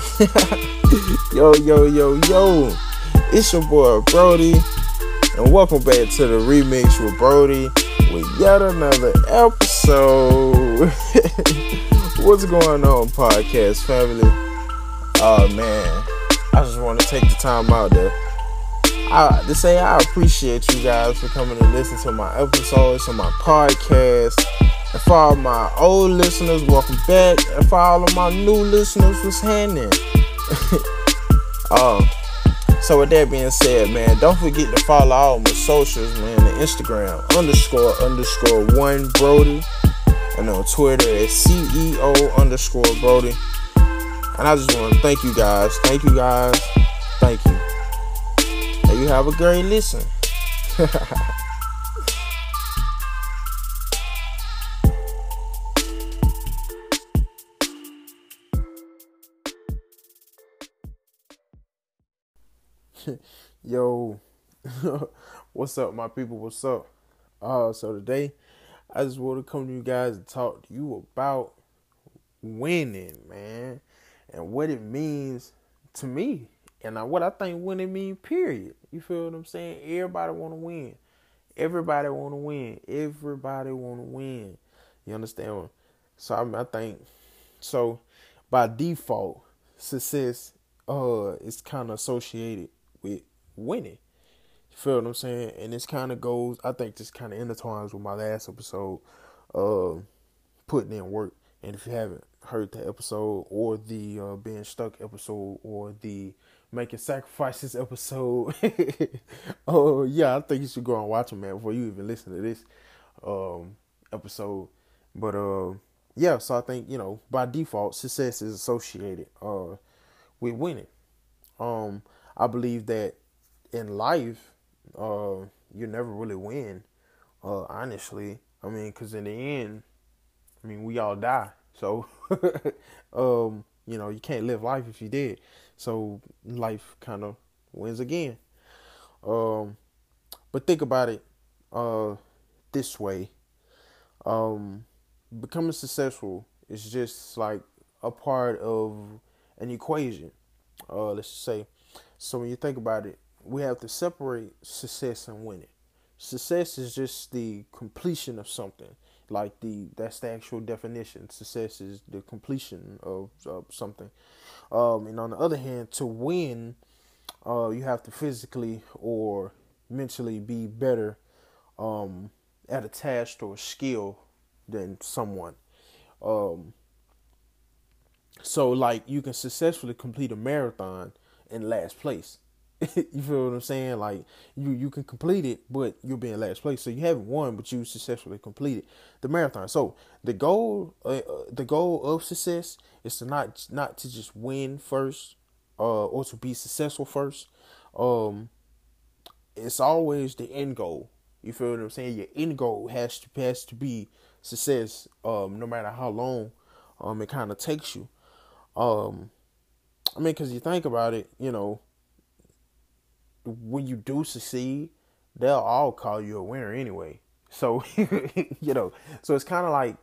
yo, yo, yo, yo. It's your boy Brody. And welcome back to the remix with Brody with yet another episode. What's going on, podcast family? Oh man, I just want to take the time out there I, to say I appreciate you guys for coming to listen to my episodes, to my podcast. For all my old listeners, welcome back. And for all of my new listeners, what's happening? um, so with that being said, man, don't forget to follow all my socials, man. The Instagram underscore underscore one Brody, and on Twitter at CEO underscore Brody. And I just want to thank you guys. Thank you guys. Thank you. And you have a great listen. Yo, what's up, my people? What's up? Uh, so today I just want to come to you guys and talk to you about winning, man, and what it means to me, and what I think winning mean. Period. You feel what I'm saying? Everybody want to win. Everybody want to win. Everybody want to win. You understand? So I, I think so. By default, success uh is kind of associated winning. You feel what I'm saying? And this kind of goes. I think this kind of intertwines with my last episode, uh, putting in work. And if you haven't heard the episode or the uh, being stuck episode or the making sacrifices episode, oh yeah, I think you should go and watch them, man, before you even listen to this um, episode. But uh, yeah, so I think you know by default, success is associated uh, with winning. Um, I believe that in life, uh, you never really win. Uh, honestly, I mean, because in the end, I mean, we all die. So, um, you know, you can't live life if you did. So life kind of wins again. Um, but think about it uh, this way. Um, becoming successful is just like a part of an equation. Uh, let's say so when you think about it, we have to separate success and winning. Success is just the completion of something. Like the that's the actual definition. Success is the completion of, of something. Um, and on the other hand, to win, uh, you have to physically or mentally be better um, at a task or a skill than someone. Um, so, like, you can successfully complete a marathon in last place. you feel what I'm saying? Like you you can complete it, but you'll be in last place. So you haven't won, but you successfully completed the marathon. So the goal uh, uh, the goal of success is to not not to just win first, uh, or to be successful first. Um, it's always the end goal. You feel what I'm saying? Your end goal has to has to be success. Um, no matter how long, um, it kind of takes you. Um, I mean, because you think about it, you know, when you do succeed, they'll all call you a winner anyway. So, you know, so it's kind of like,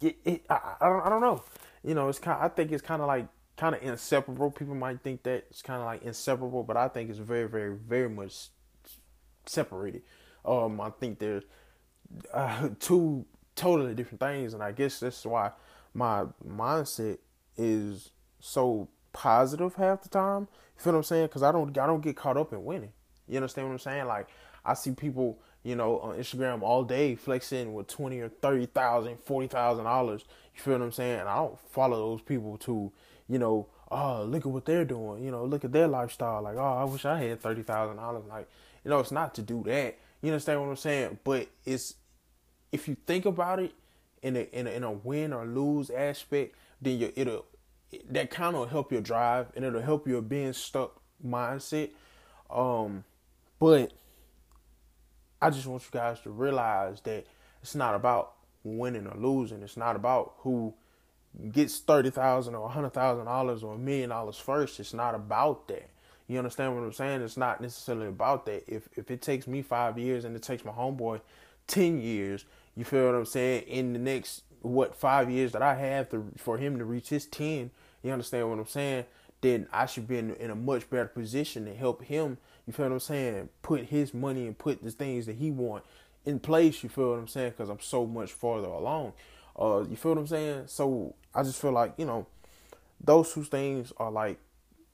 it, it, I, I, don't, I don't know. You know, it's kind. I think it's kind of like kind of inseparable. People might think that it's kind of like inseparable, but I think it's very, very, very much separated. Um, I think they're uh, two totally different things, and I guess that's why my mindset is so positive half the time. You feel what I'm saying? Because I don't I don't get caught up in winning. You understand what I'm saying? Like I see people, you know, on Instagram all day flexing with twenty or thirty thousand, forty thousand dollars. You feel what I'm saying? And I don't follow those people to, you know, oh look at what they're doing. You know, look at their lifestyle. Like oh I wish I had thirty thousand dollars. Like you know, it's not to do that. You understand what I'm saying? But it's if you think about it in a in a, in a win or lose aspect, then you it'll that kind of help your drive and it'll help your being stuck mindset. Um, but I just want you guys to realize that it's not about winning or losing. It's not about who gets thirty thousand or a hundred thousand dollars or a million dollars first. It's not about that. You understand what I'm saying? It's not necessarily about that. If if it takes me five years and it takes my homeboy ten years, you feel what I'm saying? In the next what five years that I have to for him to reach his ten, you understand what I'm saying? then I should be in, in a much better position to help him. You feel what I'm saying? Put his money and put the things that he want in place. You feel what I'm saying? Because I'm so much farther along. Uh, you feel what I'm saying? So I just feel like you know, those two things are like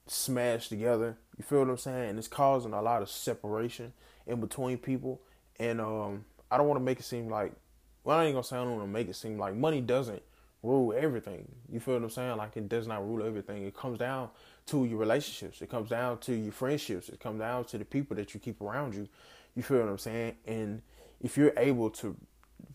smashed together. You feel what I'm saying? And it's causing a lot of separation in between people. And um, I don't want to make it seem like, well, I ain't gonna say I don't want to make it seem like money doesn't rule everything. You feel what I'm saying? Like it does not rule everything. It comes down to your relationships. It comes down to your friendships. It comes down to the people that you keep around you. You feel what I'm saying? And if you're able to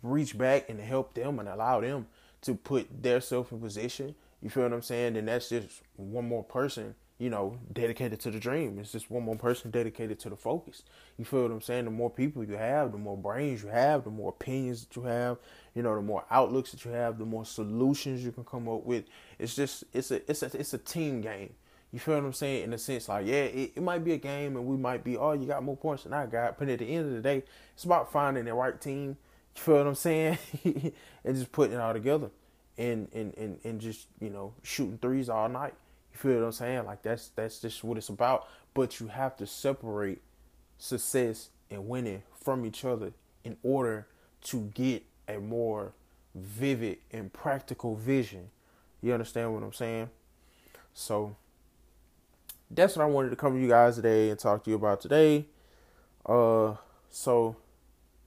reach back and help them and allow them to put their self in position, you feel what I'm saying? Then that's just one more person you know, dedicated to the dream. It's just one more person dedicated to the focus. You feel what I'm saying? The more people you have, the more brains you have, the more opinions that you have, you know, the more outlooks that you have, the more solutions you can come up with. It's just it's a it's a it's a team game. You feel what I'm saying? In a sense, like, yeah, it, it might be a game and we might be, oh, you got more points than I got. But at the end of the day, it's about finding the right team. You feel what I'm saying? and just putting it all together and, and, and, and just, you know, shooting threes all night. You feel what I'm saying? Like that's that's just what it's about. But you have to separate success and winning from each other in order to get a more vivid and practical vision. You understand what I'm saying? So that's what I wanted to come to you guys today and talk to you about today. Uh so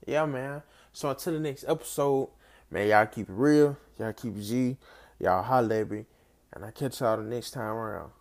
yeah man. So until the next episode, man, y'all keep it real, y'all keep it G, y'all holla at me. And I catch y'all the next time around.